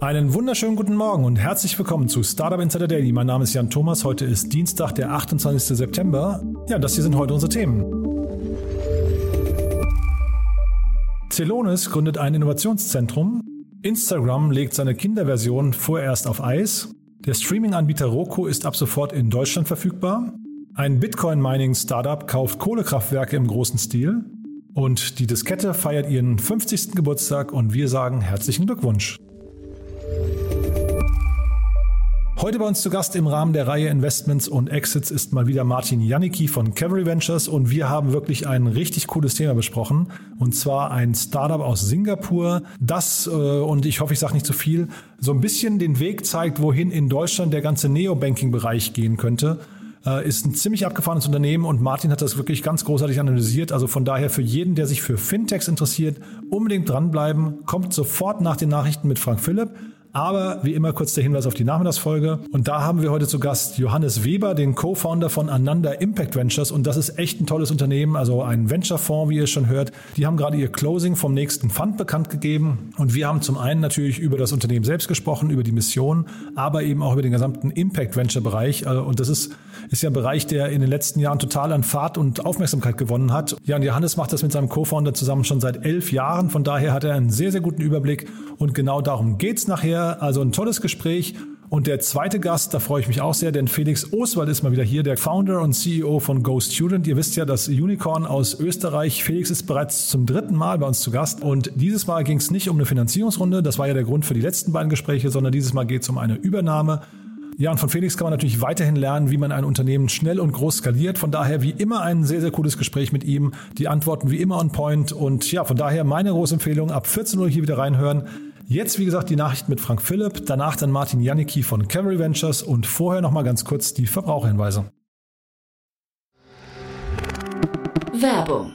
Einen wunderschönen guten Morgen und herzlich willkommen zu Startup Insider Daily. Mein Name ist Jan Thomas. Heute ist Dienstag, der 28. September. Ja, das hier sind heute unsere Themen. Celonis gründet ein Innovationszentrum. Instagram legt seine Kinderversion vorerst auf Eis. Der Streaming-Anbieter Roku ist ab sofort in Deutschland verfügbar. Ein Bitcoin-Mining-Startup kauft Kohlekraftwerke im großen Stil. Und die Diskette feiert ihren 50. Geburtstag und wir sagen herzlichen Glückwunsch. Heute bei uns zu Gast im Rahmen der Reihe Investments und Exits ist mal wieder Martin Janicki von Cavalry Ventures und wir haben wirklich ein richtig cooles Thema besprochen und zwar ein Startup aus Singapur, das, äh, und ich hoffe, ich sage nicht zu viel, so ein bisschen den Weg zeigt, wohin in Deutschland der ganze Neobanking-Bereich gehen könnte äh, ist ein ziemlich abgefahrenes Unternehmen und Martin hat das wirklich ganz großartig analysiert. Also von daher für jeden, der sich für Fintechs interessiert, unbedingt dranbleiben. Kommt sofort nach den Nachrichten mit Frank Philipp. Aber wie immer kurz der Hinweis auf die Nachmittagsfolge. Und da haben wir heute zu Gast Johannes Weber, den Co-Founder von Ananda Impact Ventures. Und das ist echt ein tolles Unternehmen, also ein Venture-Fonds, wie ihr schon hört. Die haben gerade ihr Closing vom nächsten Fund bekannt gegeben. Und wir haben zum einen natürlich über das Unternehmen selbst gesprochen, über die Mission, aber eben auch über den gesamten Impact Venture-Bereich. Also, und das ist, ist ja ein Bereich, der in den letzten Jahren total an Fahrt und Aufmerksamkeit gewonnen hat. Ja, und Johannes macht das mit seinem Co-Founder zusammen schon seit elf Jahren. Von daher hat er einen sehr, sehr guten Überblick. Und genau darum geht's nachher. Also ein tolles Gespräch. Und der zweite Gast, da freue ich mich auch sehr, denn Felix Oswald ist mal wieder hier, der Founder und CEO von Go Student. Ihr wisst ja, das Unicorn aus Österreich. Felix ist bereits zum dritten Mal bei uns zu Gast. Und dieses Mal ging es nicht um eine Finanzierungsrunde, das war ja der Grund für die letzten beiden Gespräche, sondern dieses Mal geht es um eine Übernahme. Ja, und von Felix kann man natürlich weiterhin lernen, wie man ein Unternehmen schnell und groß skaliert. Von daher wie immer ein sehr, sehr cooles Gespräch mit ihm. Die Antworten wie immer on point. Und ja, von daher meine große Empfehlung, ab 14 Uhr hier wieder reinhören. Jetzt, wie gesagt, die Nachricht mit Frank Philipp, danach dann Martin Janicki von Cavalry Ventures und vorher nochmal ganz kurz die Verbraucherhinweise. Werbung.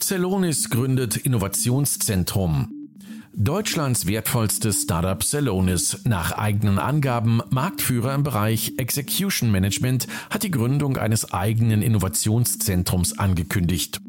Celonis gründet Innovationszentrum. Deutschlands wertvollstes Startup Celonis, nach eigenen Angaben Marktführer im Bereich Execution Management, hat die Gründung eines eigenen Innovationszentrums angekündigt.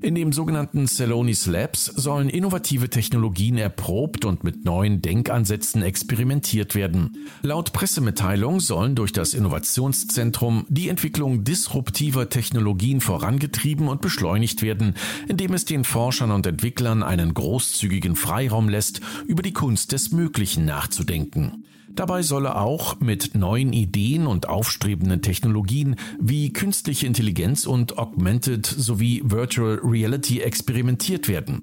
In dem sogenannten Celonis Labs sollen innovative Technologien erprobt und mit neuen Denkansätzen experimentiert werden. Laut Pressemitteilung sollen durch das Innovationszentrum die Entwicklung disruptiver Technologien vorangetrieben und beschleunigt werden, indem es den Forschern und Entwicklern einen großzügigen Freiraum lässt, über die Kunst des Möglichen nachzudenken. Dabei solle auch mit neuen Ideen und aufstrebenden Technologien wie künstliche Intelligenz und Augmented sowie Virtual Reality experimentiert werden.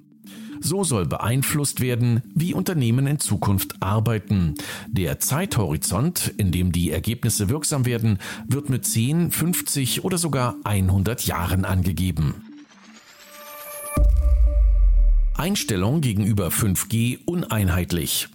So soll beeinflusst werden, wie Unternehmen in Zukunft arbeiten. Der Zeithorizont, in dem die Ergebnisse wirksam werden, wird mit 10, 50 oder sogar 100 Jahren angegeben. Einstellung gegenüber 5G uneinheitlich.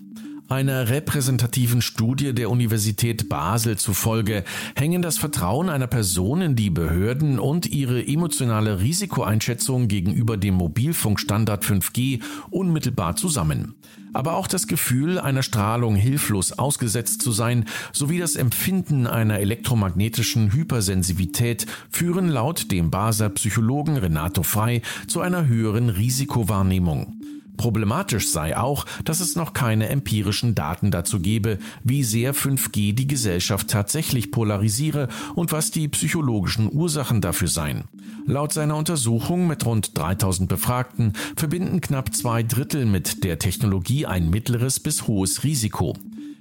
Einer repräsentativen Studie der Universität Basel zufolge hängen das Vertrauen einer Person in die Behörden und ihre emotionale Risikoeinschätzung gegenüber dem Mobilfunkstandard 5G unmittelbar zusammen. Aber auch das Gefühl, einer Strahlung hilflos ausgesetzt zu sein, sowie das Empfinden einer elektromagnetischen Hypersensivität führen laut dem Basler Psychologen Renato Frei zu einer höheren Risikowahrnehmung. Problematisch sei auch, dass es noch keine empirischen Daten dazu gebe, wie sehr 5G die Gesellschaft tatsächlich polarisiere und was die psychologischen Ursachen dafür seien. Laut seiner Untersuchung mit rund 3000 Befragten verbinden knapp zwei Drittel mit der Technologie ein mittleres bis hohes Risiko.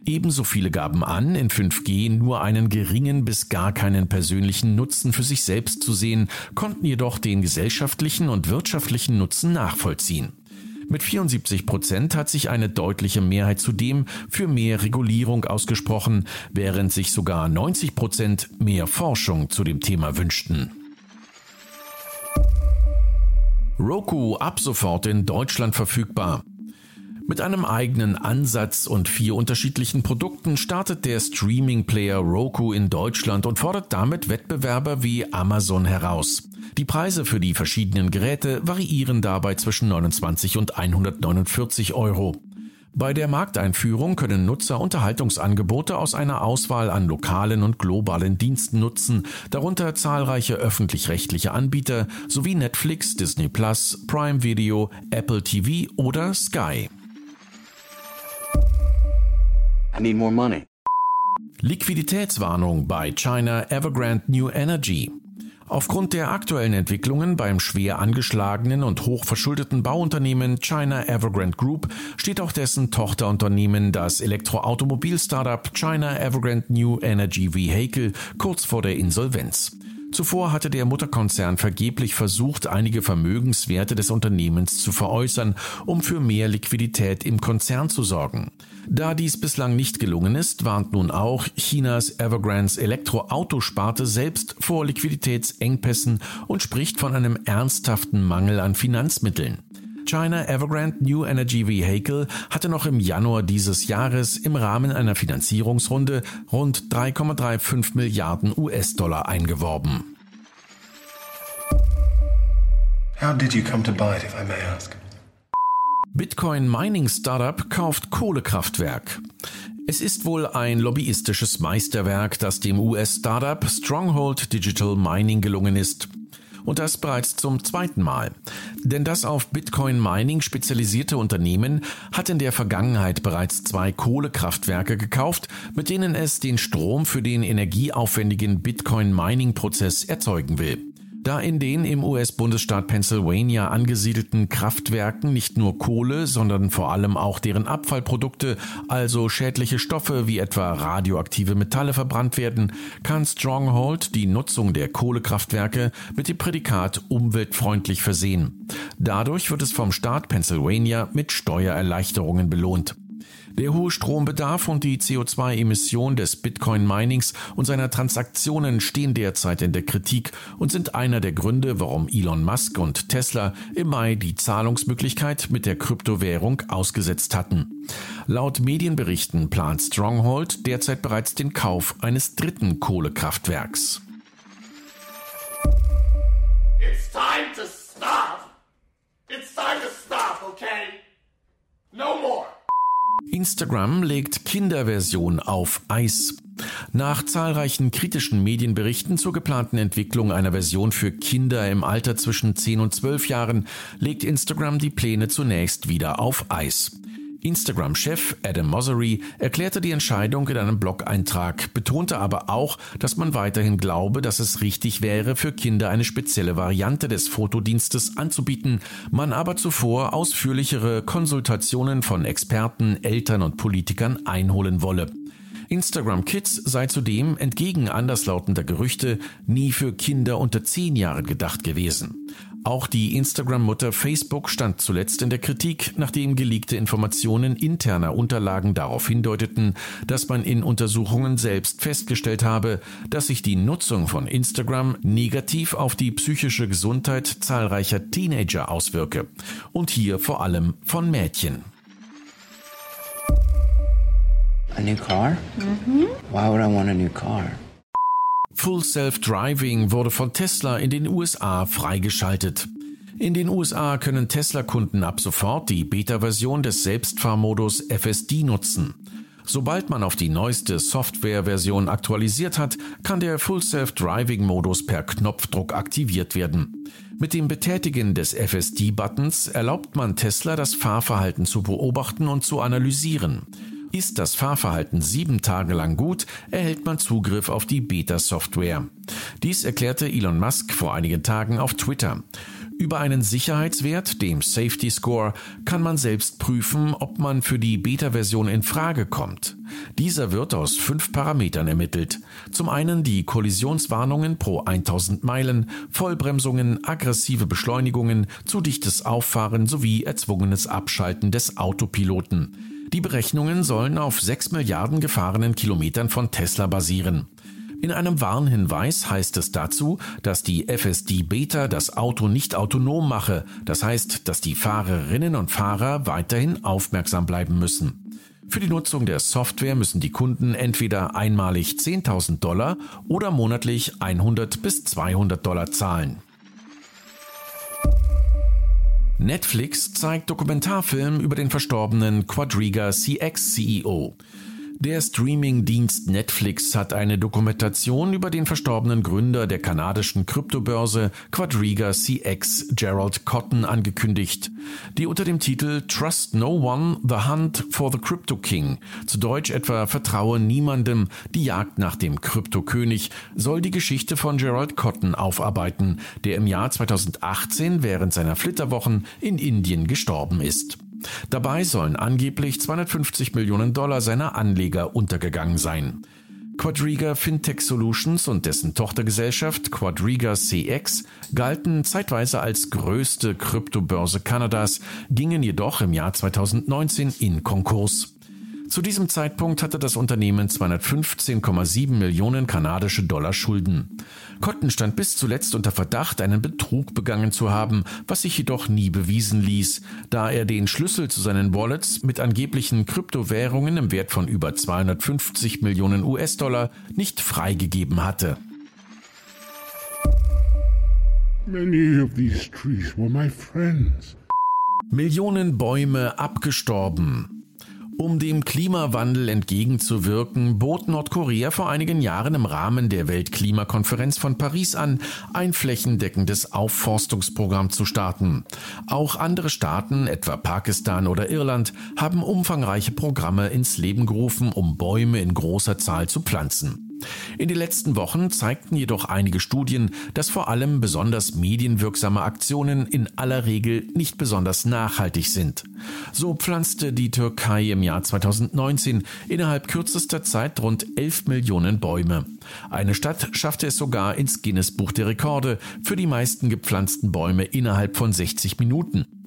Ebenso viele gaben an, in 5G nur einen geringen bis gar keinen persönlichen Nutzen für sich selbst zu sehen, konnten jedoch den gesellschaftlichen und wirtschaftlichen Nutzen nachvollziehen. Mit 74 Prozent hat sich eine deutliche Mehrheit zudem für mehr Regulierung ausgesprochen, während sich sogar 90 Prozent mehr Forschung zu dem Thema wünschten. Roku ab sofort in Deutschland verfügbar. Mit einem eigenen Ansatz und vier unterschiedlichen Produkten startet der Streaming-Player Roku in Deutschland und fordert damit Wettbewerber wie Amazon heraus. Die Preise für die verschiedenen Geräte variieren dabei zwischen 29 und 149 Euro. Bei der Markteinführung können Nutzer Unterhaltungsangebote aus einer Auswahl an lokalen und globalen Diensten nutzen, darunter zahlreiche öffentlich-rechtliche Anbieter sowie Netflix, Disney Plus, Prime Video, Apple TV oder Sky. I need more money. Liquiditätswarnung bei China Evergrande New Energy. Aufgrund der aktuellen Entwicklungen beim schwer angeschlagenen und hochverschuldeten Bauunternehmen China Evergrande Group steht auch dessen Tochterunternehmen, das Elektroautomobil-Startup China Evergrande New Energy Vehicle, kurz vor der Insolvenz. Zuvor hatte der Mutterkonzern vergeblich versucht, einige Vermögenswerte des Unternehmens zu veräußern, um für mehr Liquidität im Konzern zu sorgen. Da dies bislang nicht gelungen ist, warnt nun auch Chinas Evergrandes Elektroautosparte selbst vor Liquiditätsengpässen und spricht von einem ernsthaften Mangel an Finanzmitteln. China Evergrande New Energy Vehicle hatte noch im Januar dieses Jahres im Rahmen einer Finanzierungsrunde rund 3,35 Milliarden US-Dollar eingeworben. How did you come to buy it, if I may ask? Bitcoin Mining Startup kauft Kohlekraftwerk. Es ist wohl ein lobbyistisches Meisterwerk, das dem US-Startup Stronghold Digital Mining gelungen ist. Und das bereits zum zweiten Mal. Denn das auf Bitcoin Mining spezialisierte Unternehmen hat in der Vergangenheit bereits zwei Kohlekraftwerke gekauft, mit denen es den Strom für den energieaufwendigen Bitcoin Mining Prozess erzeugen will. Da in den im US-Bundesstaat Pennsylvania angesiedelten Kraftwerken nicht nur Kohle, sondern vor allem auch deren Abfallprodukte, also schädliche Stoffe wie etwa radioaktive Metalle verbrannt werden, kann Stronghold die Nutzung der Kohlekraftwerke mit dem Prädikat umweltfreundlich versehen. Dadurch wird es vom Staat Pennsylvania mit Steuererleichterungen belohnt. Der hohe Strombedarf und die CO2-Emission des Bitcoin-Minings und seiner Transaktionen stehen derzeit in der Kritik und sind einer der Gründe, warum Elon Musk und Tesla im Mai die Zahlungsmöglichkeit mit der Kryptowährung ausgesetzt hatten. Laut Medienberichten plant Stronghold derzeit bereits den Kauf eines dritten Kohlekraftwerks. It's time to stop. It's time to stop, okay? No more. Instagram legt Kinderversion auf Eis. Nach zahlreichen kritischen Medienberichten zur geplanten Entwicklung einer Version für Kinder im Alter zwischen 10 und 12 Jahren legt Instagram die Pläne zunächst wieder auf Eis. Instagram-Chef Adam Mosseri erklärte die Entscheidung in einem Blog-Eintrag, betonte aber auch, dass man weiterhin glaube, dass es richtig wäre, für Kinder eine spezielle Variante des Fotodienstes anzubieten, man aber zuvor ausführlichere Konsultationen von Experten, Eltern und Politikern einholen wolle. Instagram Kids sei zudem entgegen anderslautender Gerüchte nie für Kinder unter 10 Jahren gedacht gewesen. Auch die Instagram-Mutter Facebook stand zuletzt in der Kritik, nachdem geleakte Informationen interner Unterlagen darauf hindeuteten, dass man in Untersuchungen selbst festgestellt habe, dass sich die Nutzung von Instagram negativ auf die psychische Gesundheit zahlreicher Teenager auswirke. Und hier vor allem von Mädchen. A new car? Mm-hmm. Why would I want a new car? Full Self-Driving wurde von Tesla in den USA freigeschaltet. In den USA können Tesla-Kunden ab sofort die Beta-Version des Selbstfahrmodus FSD nutzen. Sobald man auf die neueste Softwareversion aktualisiert hat, kann der Full Self-Driving-Modus per Knopfdruck aktiviert werden. Mit dem Betätigen des FSD-Buttons erlaubt man Tesla das Fahrverhalten zu beobachten und zu analysieren. Ist das Fahrverhalten sieben Tage lang gut, erhält man Zugriff auf die Beta-Software. Dies erklärte Elon Musk vor einigen Tagen auf Twitter. Über einen Sicherheitswert, dem Safety Score, kann man selbst prüfen, ob man für die Beta-Version in Frage kommt. Dieser wird aus fünf Parametern ermittelt. Zum einen die Kollisionswarnungen pro 1000 Meilen, Vollbremsungen, aggressive Beschleunigungen, zu dichtes Auffahren sowie erzwungenes Abschalten des Autopiloten. Die Berechnungen sollen auf 6 Milliarden gefahrenen Kilometern von Tesla basieren. In einem Warnhinweis heißt es dazu, dass die FSD Beta das Auto nicht autonom mache, das heißt, dass die Fahrerinnen und Fahrer weiterhin aufmerksam bleiben müssen. Für die Nutzung der Software müssen die Kunden entweder einmalig 10.000 Dollar oder monatlich 100 bis 200 Dollar zahlen. Netflix zeigt Dokumentarfilm über den verstorbenen Quadriga CX CEO. Der Streaming-Dienst Netflix hat eine Dokumentation über den verstorbenen Gründer der kanadischen Kryptobörse Quadriga CX, Gerald Cotton, angekündigt, die unter dem Titel Trust No One, The Hunt for the Crypto King, zu Deutsch etwa Vertraue niemandem, die Jagd nach dem Kryptokönig, soll die Geschichte von Gerald Cotton aufarbeiten, der im Jahr 2018 während seiner Flitterwochen in Indien gestorben ist. Dabei sollen angeblich 250 Millionen Dollar seiner Anleger untergegangen sein. Quadriga Fintech Solutions und dessen Tochtergesellschaft Quadriga CX galten zeitweise als größte Kryptobörse Kanadas, gingen jedoch im Jahr 2019 in Konkurs. Zu diesem Zeitpunkt hatte das Unternehmen 215,7 Millionen kanadische Dollar Schulden. Cotton stand bis zuletzt unter Verdacht, einen Betrug begangen zu haben, was sich jedoch nie bewiesen ließ, da er den Schlüssel zu seinen Wallets mit angeblichen Kryptowährungen im Wert von über 250 Millionen US-Dollar nicht freigegeben hatte. Many of these trees were my friends. Millionen Bäume abgestorben. Um dem Klimawandel entgegenzuwirken, bot Nordkorea vor einigen Jahren im Rahmen der Weltklimakonferenz von Paris an, ein flächendeckendes Aufforstungsprogramm zu starten. Auch andere Staaten, etwa Pakistan oder Irland, haben umfangreiche Programme ins Leben gerufen, um Bäume in großer Zahl zu pflanzen. In den letzten Wochen zeigten jedoch einige Studien, dass vor allem besonders medienwirksame Aktionen in aller Regel nicht besonders nachhaltig sind. So pflanzte die Türkei im Jahr 2019 innerhalb kürzester Zeit rund 11 Millionen Bäume. Eine Stadt schaffte es sogar ins Guinness Buch der Rekorde für die meisten gepflanzten Bäume innerhalb von 60 Minuten.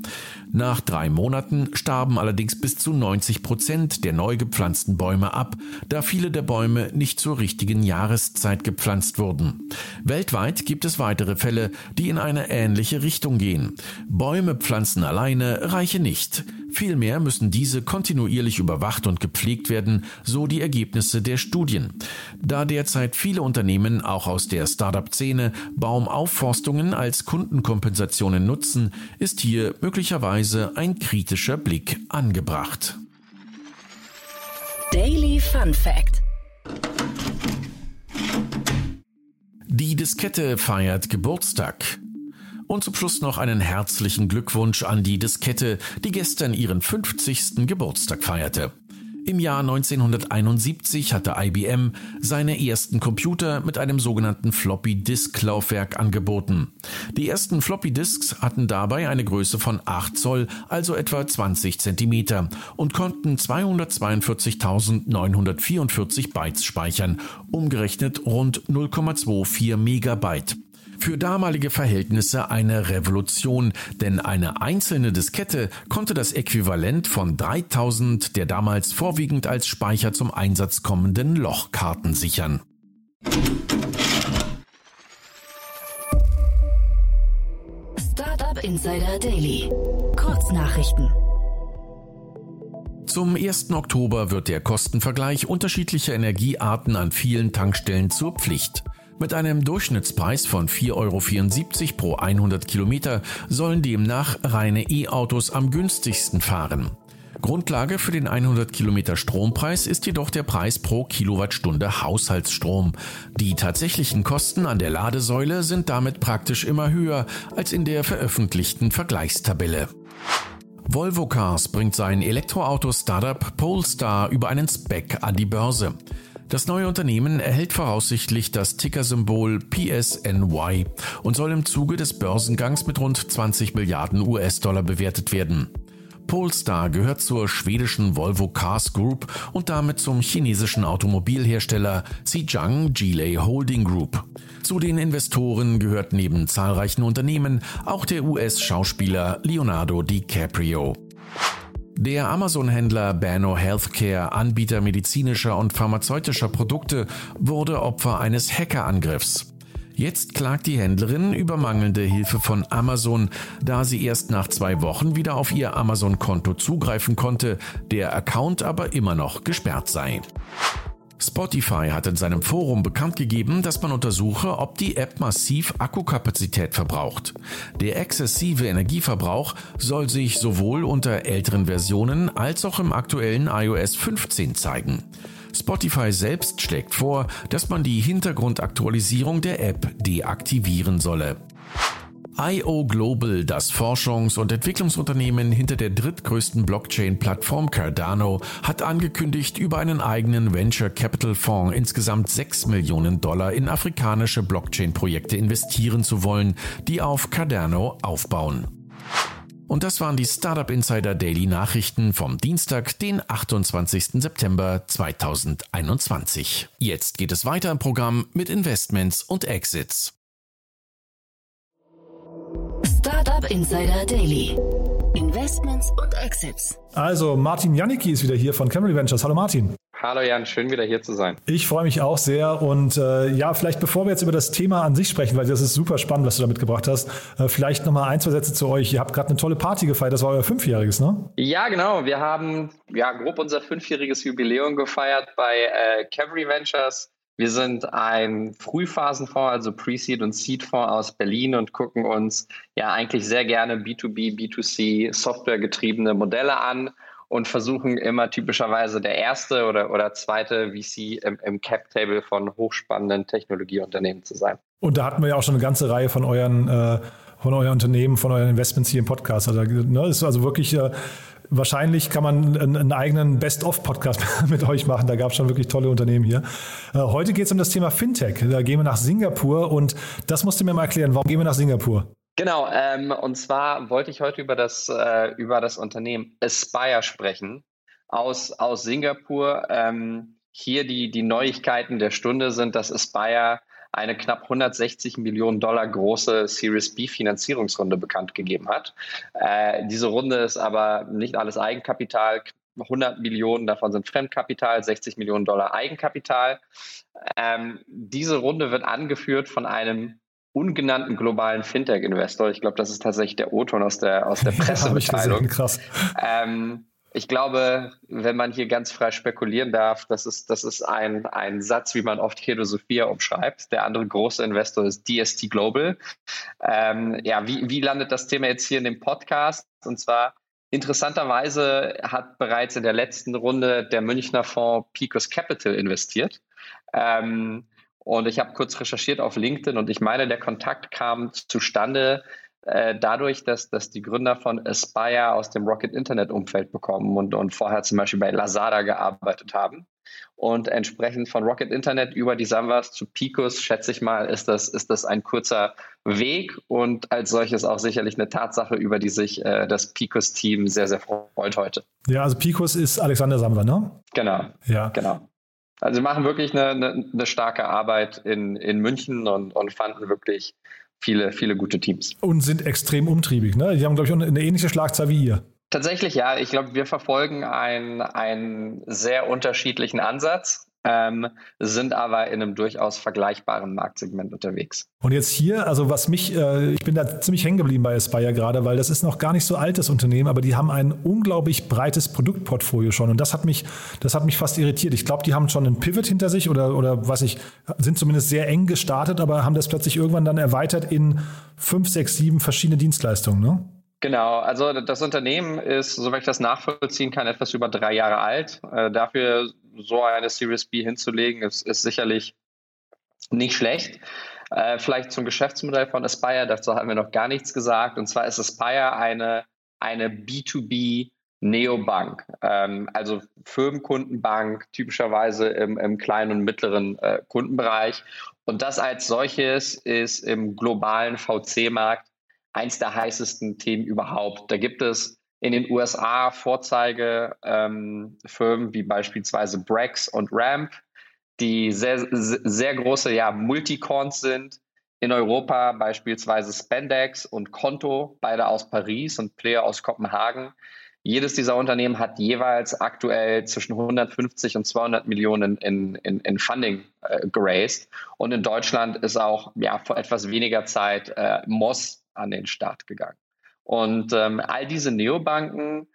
Nach drei Monaten starben allerdings bis zu 90 Prozent der neu gepflanzten Bäume ab, da viele der Bäume nicht zur richtigen Jahreszeit gepflanzt wurden. Weltweit gibt es weitere Fälle, die in eine ähnliche Richtung gehen. Bäume pflanzen alleine reiche nicht. Vielmehr müssen diese kontinuierlich überwacht und gepflegt werden, so die Ergebnisse der Studien. Da derzeit viele Unternehmen auch aus der Startup-Szene Baumaufforstungen als Kundenkompensationen nutzen, ist hier möglicherweise ein kritischer Blick angebracht. Daily Fun Fact Die Diskette feiert Geburtstag. Und zum Schluss noch einen herzlichen Glückwunsch an die Diskette, die gestern ihren 50. Geburtstag feierte. Im Jahr 1971 hatte IBM seine ersten Computer mit einem sogenannten Floppy-Disk-Laufwerk angeboten. Die ersten Floppy-Disks hatten dabei eine Größe von 8 Zoll, also etwa 20 Zentimeter, und konnten 242.944 Bytes speichern, umgerechnet rund 0,24 Megabyte. Für damalige Verhältnisse eine Revolution, denn eine einzelne Diskette konnte das Äquivalent von 3000 der damals vorwiegend als Speicher zum Einsatz kommenden Lochkarten sichern. Startup Insider Daily. Kurznachrichten. Zum 1. Oktober wird der Kostenvergleich unterschiedlicher Energiearten an vielen Tankstellen zur Pflicht. Mit einem Durchschnittspreis von 4,74 Euro pro 100 Kilometer sollen demnach reine E-Autos am günstigsten fahren. Grundlage für den 100 Kilometer Strompreis ist jedoch der Preis pro Kilowattstunde Haushaltsstrom. Die tatsächlichen Kosten an der Ladesäule sind damit praktisch immer höher als in der veröffentlichten Vergleichstabelle. Volvo Cars bringt sein Elektroauto-Startup Polestar über einen Spec an die Börse. Das neue Unternehmen erhält voraussichtlich das Tickersymbol PSNY und soll im Zuge des Börsengangs mit rund 20 Milliarden US-Dollar bewertet werden. Polestar gehört zur schwedischen Volvo Cars Group und damit zum chinesischen Automobilhersteller Xijang Geely Holding Group. Zu den Investoren gehört neben zahlreichen Unternehmen auch der US-Schauspieler Leonardo DiCaprio. Der Amazon-Händler Bano Healthcare, Anbieter medizinischer und pharmazeutischer Produkte, wurde Opfer eines Hackerangriffs. Jetzt klagt die Händlerin über mangelnde Hilfe von Amazon, da sie erst nach zwei Wochen wieder auf ihr Amazon-Konto zugreifen konnte, der Account aber immer noch gesperrt sei. Spotify hat in seinem Forum bekannt gegeben, dass man untersuche, ob die App massiv Akkukapazität verbraucht. Der exzessive Energieverbrauch soll sich sowohl unter älteren Versionen als auch im aktuellen iOS 15 zeigen. Spotify selbst schlägt vor, dass man die Hintergrundaktualisierung der App deaktivieren solle. IO Global, das Forschungs- und Entwicklungsunternehmen hinter der drittgrößten Blockchain-Plattform Cardano, hat angekündigt, über einen eigenen Venture Capital Fonds insgesamt 6 Millionen Dollar in afrikanische Blockchain-Projekte investieren zu wollen, die auf Cardano aufbauen. Und das waren die Startup Insider Daily Nachrichten vom Dienstag, den 28. September 2021. Jetzt geht es weiter im Programm mit Investments und Exits. Startup Insider Daily. Investments und Exits. Also, Martin Janicki ist wieder hier von Camry Ventures. Hallo Martin. Hallo Jan, schön wieder hier zu sein. Ich freue mich auch sehr und äh, ja, vielleicht bevor wir jetzt über das Thema an sich sprechen, weil das ist super spannend, was du da mitgebracht hast, äh, vielleicht nochmal ein, zwei Sätze zu euch. Ihr habt gerade eine tolle Party gefeiert, das war euer Fünfjähriges, ne? Ja, genau. Wir haben ja grob unser fünfjähriges Jubiläum gefeiert bei äh, Cavalry Ventures. Wir sind ein Frühphasenfonds, also Pre-Seed und Seed-Fonds aus Berlin und gucken uns ja eigentlich sehr gerne B2B, B2C Software-getriebene Modelle an und versuchen immer typischerweise der erste oder, oder zweite VC im, im Cap-Table von hochspannenden Technologieunternehmen zu sein. Und da hatten wir ja auch schon eine ganze Reihe von euren, äh, von euren Unternehmen, von euren Investments hier im Podcast. Also, ne, ist also wirklich. Äh, wahrscheinlich kann man einen, eigenen Best-of-Podcast mit euch machen. Da gab es schon wirklich tolle Unternehmen hier. Äh, heute geht es um das Thema Fintech. Da gehen wir nach Singapur und das musst du mir mal erklären. Warum gehen wir nach Singapur? Genau, ähm, und zwar wollte ich heute über das, äh, über das Unternehmen Aspire sprechen aus, aus Singapur. Ähm, hier die, die Neuigkeiten der Stunde sind, dass Aspire eine knapp 160 Millionen Dollar große Series B Finanzierungsrunde bekannt gegeben hat. Äh, diese Runde ist aber nicht alles Eigenkapital. 100 Millionen davon sind Fremdkapital, 60 Millionen Dollar Eigenkapital. Ähm, diese Runde wird angeführt von einem ungenannten globalen Fintech-Investor. Ich glaube, das ist tatsächlich der O-Ton aus der, aus der Pressemitteilung. Ja, krass. Ähm, ich glaube, wenn man hier ganz frei spekulieren darf, das ist, das ist ein, ein Satz, wie man oft Kedo Sophia umschreibt. Der andere große Investor ist DST Global. Ähm, ja, wie, wie landet das Thema jetzt hier in dem Podcast? Und zwar interessanterweise hat bereits in der letzten Runde der Münchner Fonds Picos Capital investiert. Ähm, und ich habe kurz recherchiert auf LinkedIn und ich meine, der Kontakt kam zustande äh, dadurch, dass, dass die Gründer von Aspire aus dem Rocket Internet Umfeld bekommen und, und vorher zum Beispiel bei Lazada gearbeitet haben. Und entsprechend von Rocket Internet über die Samwas zu Picos, schätze ich mal, ist das, ist das ein kurzer Weg und als solches auch sicherlich eine Tatsache, über die sich äh, das Picos-Team sehr, sehr freut heute. Ja, also Picos ist Alexander Samwer, ne? Genau. Ja. Genau. Also sie machen wirklich eine, eine, eine starke Arbeit in, in München und, und fanden wirklich viele, viele gute Teams. Und sind extrem umtriebig. Ne? Die haben, glaube ich, eine ähnliche Schlagzahl wie ihr. Tatsächlich, ja. Ich glaube, wir verfolgen einen, einen sehr unterschiedlichen Ansatz ähm, sind aber in einem durchaus vergleichbaren Marktsegment unterwegs. Und jetzt hier, also was mich, äh, ich bin da ziemlich hängen geblieben bei Aspire gerade, weil das ist noch gar nicht so altes Unternehmen, aber die haben ein unglaublich breites Produktportfolio schon und das hat mich, das hat mich fast irritiert. Ich glaube, die haben schon einen Pivot hinter sich oder, oder was ich, sind zumindest sehr eng gestartet, aber haben das plötzlich irgendwann dann erweitert in fünf, sechs, sieben verschiedene Dienstleistungen, ne? Genau, also das Unternehmen ist, soweit ich das nachvollziehen kann, etwas über drei Jahre alt. Äh, dafür so eine Series B hinzulegen, ist, ist sicherlich nicht schlecht. Äh, vielleicht zum Geschäftsmodell von Aspire, dazu haben wir noch gar nichts gesagt. Und zwar ist Aspire eine, eine B2B Neobank, ähm, also Firmenkundenbank, typischerweise im, im kleinen und mittleren äh, Kundenbereich. Und das als solches ist im globalen VC-Markt eins der heißesten Themen überhaupt. Da gibt es in den USA Vorzeigefirmen ähm, wie beispielsweise Brex und Ramp, die sehr, sehr große ja, Multicorns sind. In Europa beispielsweise Spendex und Konto, beide aus Paris und Player aus Kopenhagen. Jedes dieser Unternehmen hat jeweils aktuell zwischen 150 und 200 Millionen in, in, in Funding äh, geraced. Und in Deutschland ist auch ja, vor etwas weniger Zeit äh, Moss an den Start gegangen. Und ähm, all diese Neobanken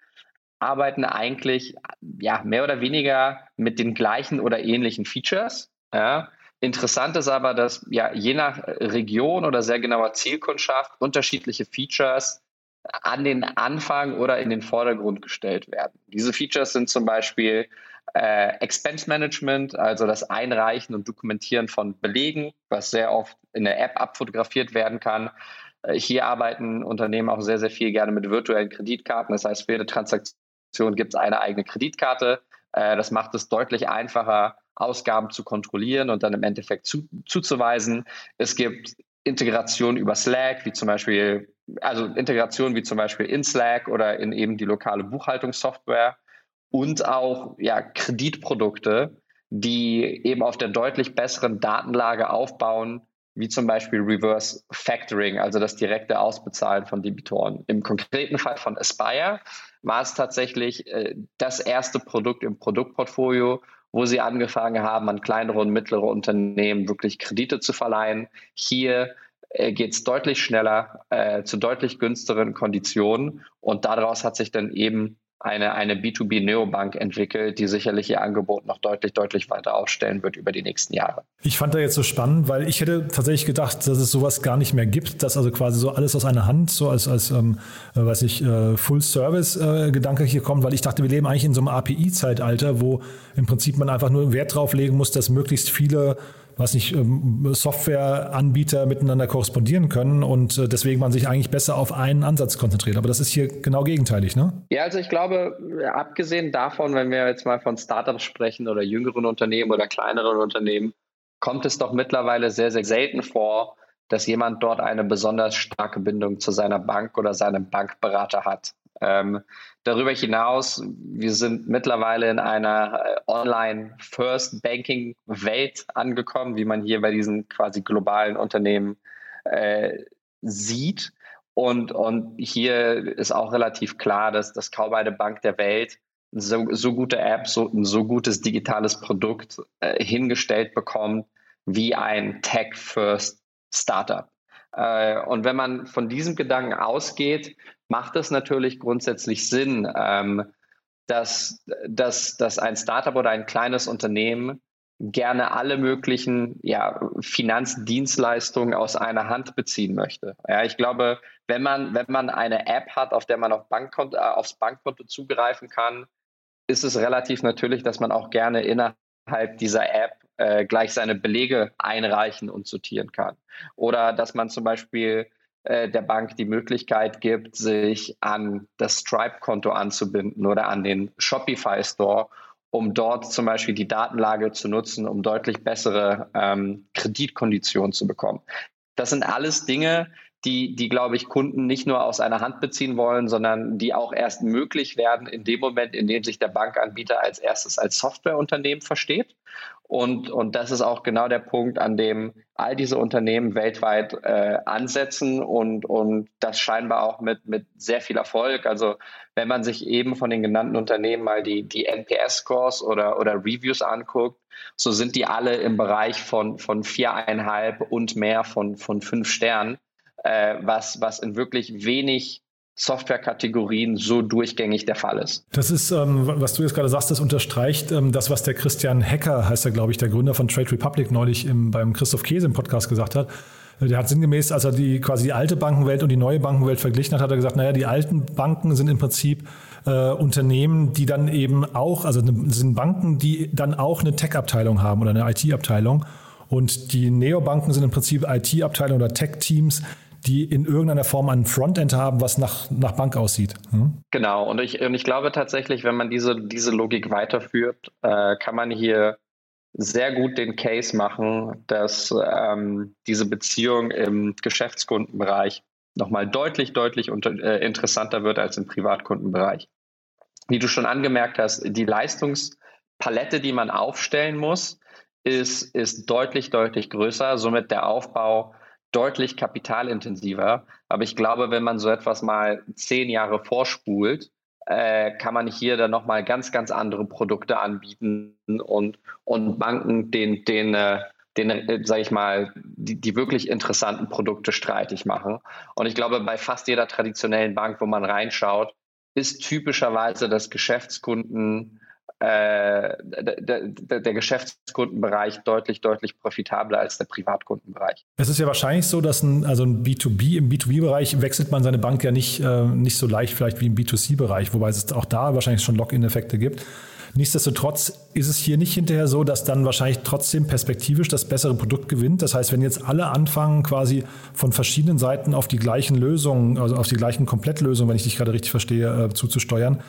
arbeiten eigentlich ja, mehr oder weniger mit den gleichen oder ähnlichen Features. Ja. Interessant ist aber, dass ja je nach Region oder sehr genauer Zielkundschaft unterschiedliche Features an den Anfang oder in den Vordergrund gestellt werden. Diese Features sind zum Beispiel äh, Expense Management, also das Einreichen und Dokumentieren von Belegen, was sehr oft in der App abfotografiert werden kann. Äh, hier arbeiten Unternehmen auch sehr, sehr viel gerne mit virtuellen Kreditkarten. Das heißt, für jede Transaktion gibt es eine eigene Kreditkarte. Äh, das macht es deutlich einfacher, Ausgaben zu kontrollieren und dann im Endeffekt zu, zuzuweisen. Es gibt Integration über Slack, wie zum Beispiel, also Integration wie zum Beispiel in Slack oder in eben die lokale Buchhaltungssoftware und auch ja, Kreditprodukte, die eben auf der deutlich besseren Datenlage aufbauen, wie zum Beispiel Reverse Factoring, also das direkte Ausbezahlen von Debitoren. Im konkreten Fall von Aspire war es tatsächlich äh, das erste Produkt im Produktportfolio, wo sie angefangen haben, an kleinere und mittlere Unternehmen wirklich Kredite zu verleihen. Hier äh, geht es deutlich schneller, äh, zu deutlich günstigeren Konditionen und daraus hat sich dann eben eine, eine B2B-Neobank entwickelt, die sicherlich ihr Angebot noch deutlich, deutlich weiter aufstellen wird über die nächsten Jahre. Ich fand da jetzt so spannend, weil ich hätte tatsächlich gedacht, dass es sowas gar nicht mehr gibt, dass also quasi so alles aus einer Hand, so als, als ähm, äh, weiß ich, äh, Full-Service-Gedanke äh, hier kommt, weil ich dachte, wir leben eigentlich in so einem API-Zeitalter, wo im Prinzip man einfach nur Wert drauf legen muss, dass möglichst viele was nicht, ähm, Softwareanbieter miteinander korrespondieren können und äh, deswegen man sich eigentlich besser auf einen Ansatz konzentriert. Aber das ist hier genau gegenteilig, ne? Ja, also ich glaube, abgesehen davon, wenn wir jetzt mal von Startups sprechen oder jüngeren Unternehmen oder kleineren Unternehmen, kommt es doch mittlerweile sehr, sehr selten vor, dass jemand dort eine besonders starke Bindung zu seiner Bank oder seinem Bankberater hat. Ähm, darüber hinaus, wir sind mittlerweile in einer äh, Online-First-Banking-Welt angekommen, wie man hier bei diesen quasi globalen Unternehmen äh, sieht. Und, und hier ist auch relativ klar, dass, dass kaum eine Bank der Welt so, so gute App, so, ein so gutes digitales Produkt äh, hingestellt bekommt wie ein Tech-First Startup. Äh, und wenn man von diesem Gedanken ausgeht, macht es natürlich grundsätzlich Sinn, ähm, dass, dass, dass ein Startup oder ein kleines Unternehmen gerne alle möglichen ja, Finanzdienstleistungen aus einer Hand beziehen möchte. Ja, ich glaube, wenn man, wenn man eine App hat, auf der man auf Bankkonto, äh, aufs Bankkonto zugreifen kann, ist es relativ natürlich, dass man auch gerne innerhalb dieser App äh, gleich seine Belege einreichen und sortieren kann. Oder dass man zum Beispiel äh, der Bank die Möglichkeit gibt, sich an das Stripe-Konto anzubinden oder an den Shopify-Store, um dort zum Beispiel die Datenlage zu nutzen, um deutlich bessere ähm, Kreditkonditionen zu bekommen. Das sind alles Dinge, die, die, glaube ich, Kunden nicht nur aus einer Hand beziehen wollen, sondern die auch erst möglich werden in dem Moment, in dem sich der Bankanbieter als erstes als Softwareunternehmen versteht. Und, und das ist auch genau der Punkt, an dem all diese Unternehmen weltweit äh, ansetzen und, und das scheinbar auch mit, mit sehr viel Erfolg. Also wenn man sich eben von den genannten Unternehmen mal die, die NPS-Scores oder, oder Reviews anguckt, so sind die alle im Bereich von, von viereinhalb und mehr von, von fünf Sternen äh, was, was in wirklich wenig Softwarekategorien so durchgängig der Fall ist. Das ist, ähm, was du jetzt gerade sagst, das unterstreicht ähm, das, was der Christian Hecker, heißt er, glaube ich, der Gründer von Trade Republic neulich im, beim Christoph Käse im Podcast gesagt hat. Der hat sinngemäß, als er die quasi die alte Bankenwelt und die neue Bankenwelt verglichen hat, hat er gesagt, naja, die alten Banken sind im Prinzip äh, Unternehmen, die dann eben auch, also sind Banken, die dann auch eine Tech-Abteilung haben oder eine IT-Abteilung. Und die Neobanken sind im Prinzip IT-Abteilungen oder Tech-Teams, die in irgendeiner Form ein Frontend haben, was nach, nach Bank aussieht. Hm? Genau, und ich, und ich glaube tatsächlich, wenn man diese, diese Logik weiterführt, äh, kann man hier sehr gut den Case machen, dass ähm, diese Beziehung im Geschäftskundenbereich nochmal deutlich, deutlich unter, äh, interessanter wird als im Privatkundenbereich. Wie du schon angemerkt hast, die Leistungspalette, die man aufstellen muss, ist, ist deutlich, deutlich größer, somit der Aufbau deutlich kapitalintensiver. Aber ich glaube, wenn man so etwas mal zehn Jahre vorspult, äh, kann man hier dann nochmal ganz, ganz andere Produkte anbieten und, und Banken den, den, äh, den, äh, sag ich mal, die, die wirklich interessanten Produkte streitig machen. Und ich glaube, bei fast jeder traditionellen Bank, wo man reinschaut, ist typischerweise das Geschäftskunden äh, der, der, der, Geschäftskundenbereich deutlich, deutlich profitabler als der Privatkundenbereich. Es ist ja wahrscheinlich so, dass ein, also ein B2B, im B2B-Bereich wechselt man seine Bank ja nicht, äh, nicht so leicht vielleicht wie im B2C-Bereich, wobei es auch da wahrscheinlich schon Lock-in-Effekte gibt. Nichtsdestotrotz ist es hier nicht hinterher so, dass dann wahrscheinlich trotzdem perspektivisch das bessere Produkt gewinnt. Das heißt, wenn jetzt alle anfangen, quasi von verschiedenen Seiten auf die gleichen Lösungen, also auf die gleichen Komplettlösungen, wenn ich dich gerade richtig verstehe, äh, zuzusteuern,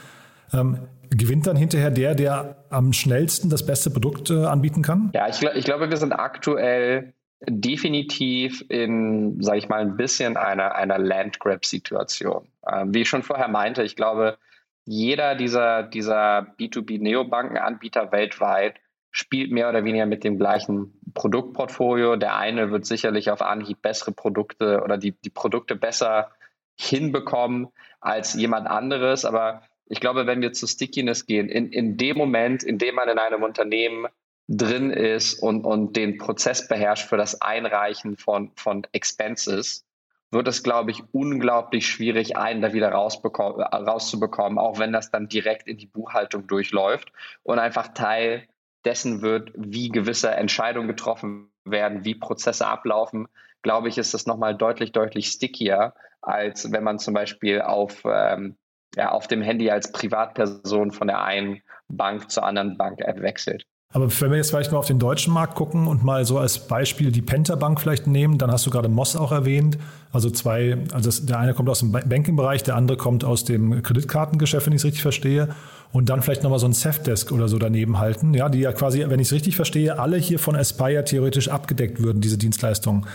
ähm, gewinnt dann hinterher der, der am schnellsten das beste Produkt äh, anbieten kann? Ja, ich, ich glaube, wir sind aktuell definitiv in, sage ich mal, ein bisschen einer, einer Landgrab-Situation. Ähm, wie ich schon vorher meinte, ich glaube, jeder dieser, dieser B2B-Neobankenanbieter weltweit spielt mehr oder weniger mit dem gleichen Produktportfolio. Der eine wird sicherlich auf Anhieb bessere Produkte oder die, die Produkte besser hinbekommen als jemand anderes, aber ich glaube, wenn wir zu Stickiness gehen, in, in dem Moment, in dem man in einem Unternehmen drin ist und, und den Prozess beherrscht für das Einreichen von, von Expenses, wird es, glaube ich, unglaublich schwierig, einen da wieder rauszubekommen, auch wenn das dann direkt in die Buchhaltung durchläuft und einfach Teil dessen wird, wie gewisse Entscheidungen getroffen werden, wie Prozesse ablaufen, glaube ich, ist das nochmal deutlich, deutlich stickier, als wenn man zum Beispiel auf ähm, ja, auf dem Handy als Privatperson von der einen Bank zur anderen Bank-App wechselt. Aber wenn wir jetzt vielleicht mal auf den deutschen Markt gucken und mal so als Beispiel die Penta Bank vielleicht nehmen, dann hast du gerade Moss auch erwähnt. Also zwei, also das, der eine kommt aus dem Banking-Bereich, der andere kommt aus dem Kreditkartengeschäft, wenn ich es richtig verstehe. Und dann vielleicht nochmal so ein Safdesk oder so daneben halten, ja, die ja quasi, wenn ich es richtig verstehe, alle hier von Aspire theoretisch abgedeckt würden, diese Dienstleistungen.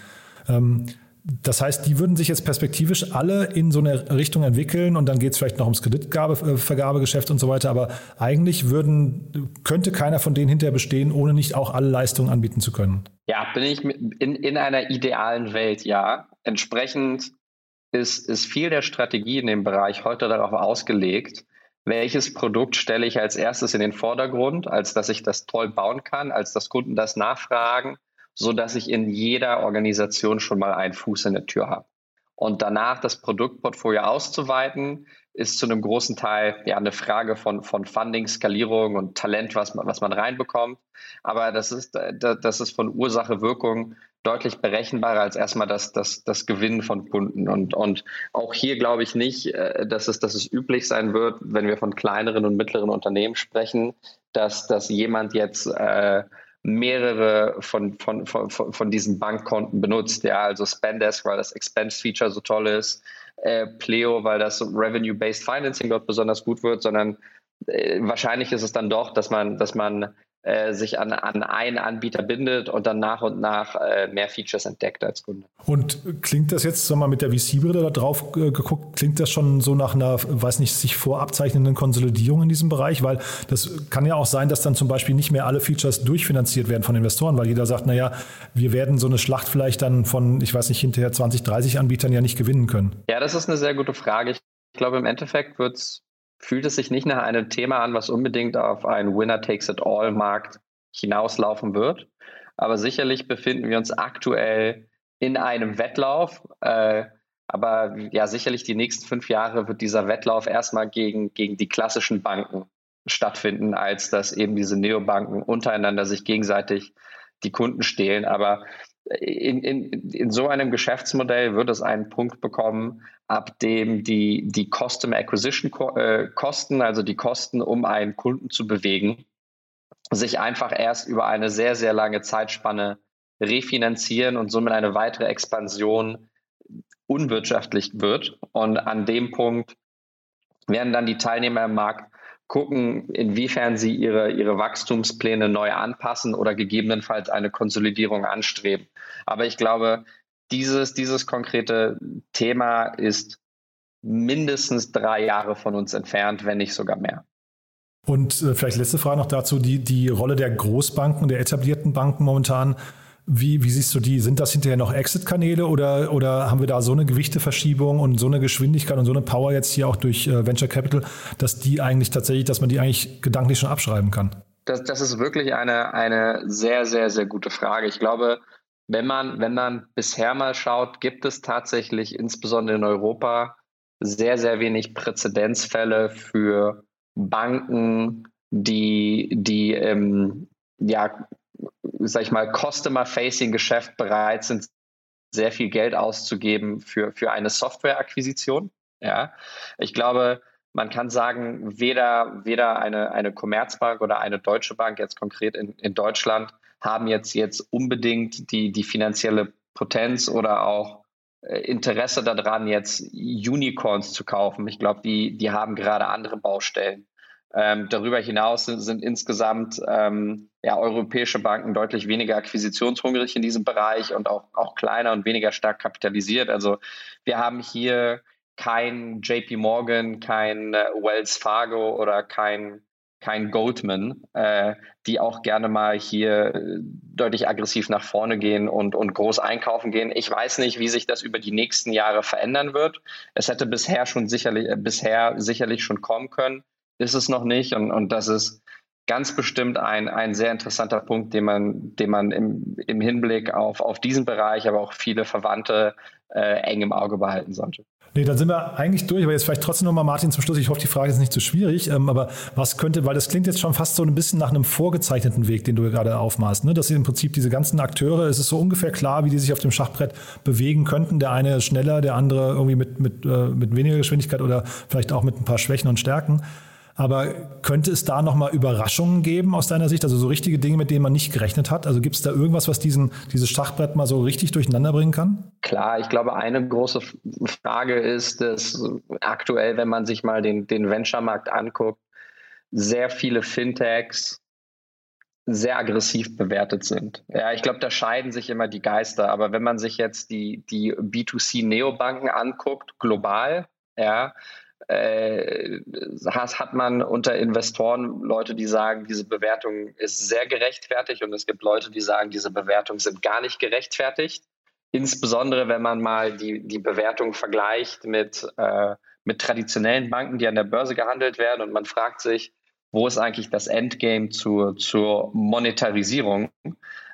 Ähm, das heißt, die würden sich jetzt perspektivisch alle in so eine Richtung entwickeln und dann geht es vielleicht noch ums Kreditvergabegeschäft und so weiter. Aber eigentlich würden, könnte keiner von denen hinterher bestehen, ohne nicht auch alle Leistungen anbieten zu können. Ja, bin ich in, in einer idealen Welt, ja. Entsprechend ist, ist viel der Strategie in dem Bereich heute darauf ausgelegt, welches Produkt stelle ich als erstes in den Vordergrund, als dass ich das toll bauen kann, als dass Kunden das nachfragen so dass ich in jeder Organisation schon mal einen Fuß in der Tür habe. Und danach das Produktportfolio auszuweiten, ist zu einem großen Teil ja eine Frage von, von Funding, Skalierung und Talent, was man, was man reinbekommt. Aber das ist, das ist von Ursache Wirkung deutlich berechenbarer als erstmal das, das, das Gewinnen von Kunden. Und, und auch hier glaube ich nicht, äh, dass es, dass es üblich sein wird, wenn wir von kleineren und mittleren Unternehmen sprechen, dass, dass jemand jetzt äh, mehrere von, von, von, von diesen Bankkonten benutzt. Ja, also Spendesk, weil das Expense-Feature so toll ist, äh, Pleo, weil das Revenue-Based Financing dort besonders gut wird, sondern äh, wahrscheinlich ist es dann doch, dass man, dass man äh, sich an, an einen Anbieter bindet und dann nach und nach äh, mehr Features entdeckt als Kunde. Und klingt das jetzt, sag mal, mit der VC-Brille da drauf äh, geguckt, klingt das schon so nach einer, weiß nicht, sich vorabzeichnenden Konsolidierung in diesem Bereich? Weil das kann ja auch sein, dass dann zum Beispiel nicht mehr alle Features durchfinanziert werden von Investoren, weil jeder sagt, naja, wir werden so eine Schlacht vielleicht dann von, ich weiß nicht, hinterher 20, 30 Anbietern ja nicht gewinnen können. Ja, das ist eine sehr gute Frage. Ich glaube, im Endeffekt wird es fühlt es sich nicht nach einem Thema an, was unbedingt auf einen Winner-Takes-it-all-Markt hinauslaufen wird. Aber sicherlich befinden wir uns aktuell in einem Wettlauf. Äh, aber ja, sicherlich die nächsten fünf Jahre wird dieser Wettlauf erstmal gegen, gegen die klassischen Banken stattfinden, als dass eben diese Neobanken untereinander sich gegenseitig die Kunden stehlen. Aber in, in, in so einem Geschäftsmodell wird es einen Punkt bekommen, ab dem die, die Customer Acquisition äh, Kosten, also die Kosten, um einen Kunden zu bewegen, sich einfach erst über eine sehr, sehr lange Zeitspanne refinanzieren und somit eine weitere Expansion unwirtschaftlich wird. Und an dem Punkt werden dann die Teilnehmer im Markt gucken, inwiefern sie ihre, ihre Wachstumspläne neu anpassen oder gegebenenfalls eine Konsolidierung anstreben. Aber ich glaube, dieses, dieses konkrete Thema ist mindestens drei Jahre von uns entfernt, wenn nicht sogar mehr. Und äh, vielleicht letzte Frage noch dazu, die, die Rolle der Großbanken, der etablierten Banken momentan. Wie, wie siehst du die? Sind das hinterher noch Exit-Kanäle oder, oder haben wir da so eine Gewichteverschiebung und so eine Geschwindigkeit und so eine Power jetzt hier auch durch äh, Venture Capital, dass die eigentlich tatsächlich, dass man die eigentlich gedanklich schon abschreiben kann? Das, das ist wirklich eine, eine sehr, sehr, sehr gute Frage. Ich glaube, wenn man, wenn man bisher mal schaut, gibt es tatsächlich insbesondere in Europa sehr, sehr wenig Präzedenzfälle für Banken, die, die ähm, ja, sag ich mal, Customer-Facing-Geschäft bereit sind, sehr viel Geld auszugeben für, für eine Software-Akquisition. Ja, ich glaube, man kann sagen, weder, weder eine, eine Commerzbank oder eine Deutsche Bank, jetzt konkret in, in Deutschland, haben jetzt, jetzt unbedingt die, die finanzielle Potenz oder auch äh, Interesse daran, jetzt Unicorns zu kaufen. Ich glaube, die, die haben gerade andere Baustellen. Ähm, darüber hinaus sind, sind insgesamt ähm, ja, europäische Banken deutlich weniger akquisitionshungrig in diesem Bereich und auch, auch kleiner und weniger stark kapitalisiert. Also wir haben hier kein JP Morgan, kein äh, Wells Fargo oder kein, kein Goldman, äh, die auch gerne mal hier äh, deutlich aggressiv nach vorne gehen und, und groß einkaufen gehen. Ich weiß nicht, wie sich das über die nächsten Jahre verändern wird. Es hätte bisher schon sicherlich, äh, bisher sicherlich schon kommen können ist es noch nicht. Und, und das ist ganz bestimmt ein, ein sehr interessanter Punkt, den man, den man im, im Hinblick auf, auf diesen Bereich, aber auch viele Verwandte äh, eng im Auge behalten sollte. Nee, dann sind wir eigentlich durch, aber jetzt vielleicht trotzdem nochmal, Martin, zum Schluss. Ich hoffe, die Frage ist nicht zu schwierig, ähm, aber was könnte, weil das klingt jetzt schon fast so ein bisschen nach einem vorgezeichneten Weg, den du gerade aufmachst, ne? dass im Prinzip diese ganzen Akteure, es ist so ungefähr klar, wie die sich auf dem Schachbrett bewegen könnten. Der eine schneller, der andere irgendwie mit, mit, äh, mit weniger Geschwindigkeit oder vielleicht auch mit ein paar Schwächen und Stärken. Aber könnte es da nochmal Überraschungen geben aus deiner Sicht? Also so richtige Dinge, mit denen man nicht gerechnet hat? Also gibt es da irgendwas, was diesen, dieses Schachbrett mal so richtig durcheinander bringen kann? Klar, ich glaube, eine große Frage ist, dass aktuell, wenn man sich mal den, den Venture-Markt anguckt, sehr viele Fintechs sehr aggressiv bewertet sind. Ja, ich glaube, da scheiden sich immer die Geister. Aber wenn man sich jetzt die, die B2C-Neobanken anguckt, global, ja, äh, hat, man unter Investoren Leute, die sagen, diese Bewertung ist sehr gerechtfertigt und es gibt Leute, die sagen, diese Bewertungen sind gar nicht gerechtfertigt. Insbesondere wenn man mal die, die Bewertung vergleicht mit, äh, mit traditionellen Banken, die an der Börse gehandelt werden und man fragt sich, wo ist eigentlich das Endgame zur, zur Monetarisierung?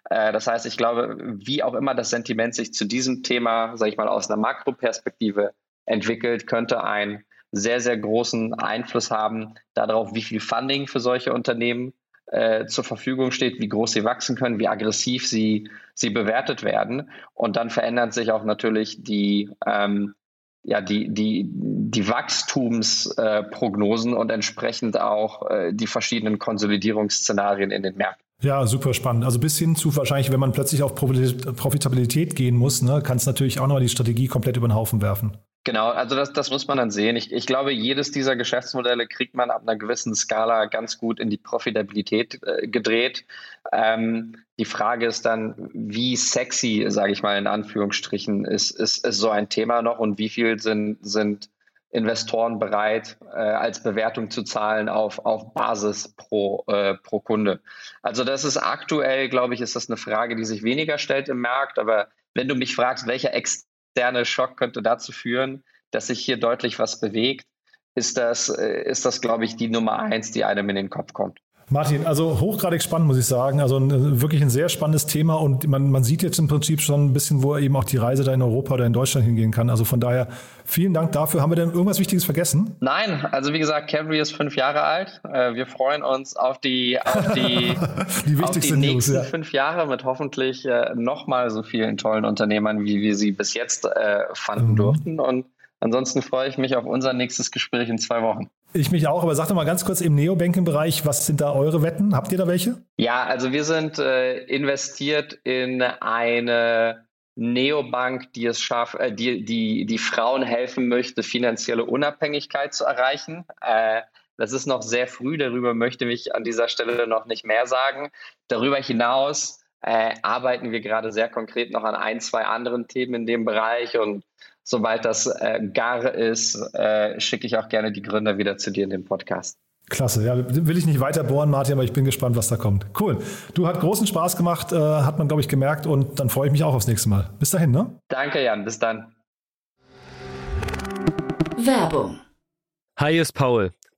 Äh, das heißt, ich glaube, wie auch immer das Sentiment sich zu diesem Thema, sage ich mal, aus einer Makroperspektive entwickelt, könnte ein sehr, sehr großen Einfluss haben darauf, wie viel Funding für solche Unternehmen äh, zur Verfügung steht, wie groß sie wachsen können, wie aggressiv sie, sie bewertet werden. Und dann verändern sich auch natürlich die, ähm, ja, die, die, die Wachstumsprognosen äh, und entsprechend auch äh, die verschiedenen Konsolidierungsszenarien in den Märkten. Ja, super spannend. Also bis hin zu wahrscheinlich, wenn man plötzlich auf Profitabilität gehen muss, ne, kann es natürlich auch nochmal die Strategie komplett über den Haufen werfen. Genau, also das, das muss man dann sehen. Ich, ich glaube, jedes dieser Geschäftsmodelle kriegt man ab einer gewissen Skala ganz gut in die Profitabilität äh, gedreht. Ähm, die Frage ist dann, wie sexy, sage ich mal in Anführungsstrichen, ist, ist, ist so ein Thema noch und wie viel sind, sind Investoren bereit, äh, als Bewertung zu zahlen auf, auf Basis pro, äh, pro Kunde. Also das ist aktuell, glaube ich, ist das eine Frage, die sich weniger stellt im Markt. Aber wenn du mich fragst, welcher Ex externe Schock könnte dazu führen, dass sich hier deutlich was bewegt, ist das, äh, ist das glaube ich, die Nummer eins, die einem in den Kopf kommt. Martin, also hochgradig spannend, muss ich sagen. Also ein, wirklich ein sehr spannendes Thema und man, man sieht jetzt im Prinzip schon ein bisschen, wo eben auch die Reise da in Europa oder in Deutschland hingehen kann. Also von daher vielen Dank dafür. Haben wir denn irgendwas Wichtiges vergessen? Nein, also wie gesagt, Cavalry ist fünf Jahre alt. Äh, wir freuen uns auf die, auf die, die, auf die nächsten News, ja. fünf Jahre mit hoffentlich äh, nochmal so vielen tollen Unternehmern, wie wir sie bis jetzt äh, fanden mhm. durften. Und ansonsten freue ich mich auf unser nächstes Gespräch in zwei Wochen. Ich mich auch, aber sag doch mal ganz kurz im Neobanking-Bereich, was sind da eure Wetten? Habt ihr da welche? Ja, also wir sind äh, investiert in eine Neobank, die es schafft, äh, die, die, die Frauen helfen möchte, finanzielle Unabhängigkeit zu erreichen. Äh, das ist noch sehr früh, darüber möchte ich an dieser Stelle noch nicht mehr sagen. Darüber hinaus äh, arbeiten wir gerade sehr konkret noch an ein, zwei anderen Themen in dem Bereich und sobald das äh, gar ist, äh, schicke ich auch gerne die Gründer wieder zu dir in den Podcast. Klasse, ja, will ich nicht weiter bohren, Martin, aber ich bin gespannt, was da kommt. Cool. Du hat großen Spaß gemacht, äh, hat man, glaube ich, gemerkt und dann freue ich mich auch aufs nächste Mal. Bis dahin, ne? Danke, Jan, bis dann. Werbung. Hi, ist Paul.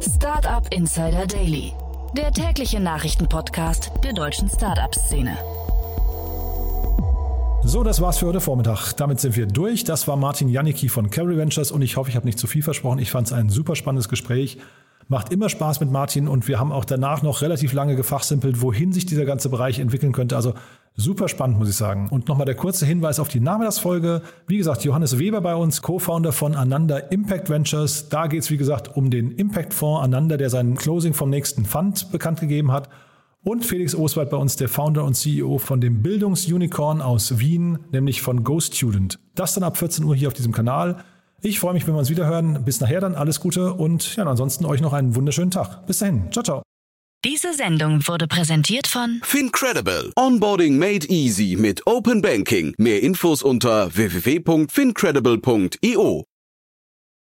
Startup Insider Daily, der tägliche Nachrichtenpodcast der deutschen Startup-Szene. So, das war's für heute Vormittag. Damit sind wir durch. Das war Martin Janicki von Carry Ventures und ich hoffe, ich habe nicht zu viel versprochen. Ich fand es ein super spannendes Gespräch. Macht immer Spaß mit Martin und wir haben auch danach noch relativ lange gefachsimpelt, wohin sich dieser ganze Bereich entwickeln könnte. Also super spannend, muss ich sagen. Und nochmal der kurze Hinweis auf die Name der Folge. Wie gesagt, Johannes Weber bei uns, Co-Founder von Ananda Impact Ventures. Da geht es, wie gesagt, um den Impact-Fonds Ananda, der seinen Closing vom nächsten Fund bekannt gegeben hat. Und Felix Oswald bei uns, der Founder und CEO von dem Bildungsunicorn aus Wien, nämlich von GoStudent. Das dann ab 14 Uhr hier auf diesem Kanal. Ich freue mich, wenn wir uns wieder hören. Bis nachher dann alles Gute und ja, ansonsten euch noch einen wunderschönen Tag. Bis dahin. Ciao, ciao. Diese Sendung wurde präsentiert von Fincredible. Onboarding made easy mit Open Banking. Mehr Infos unter www.fincredible.io.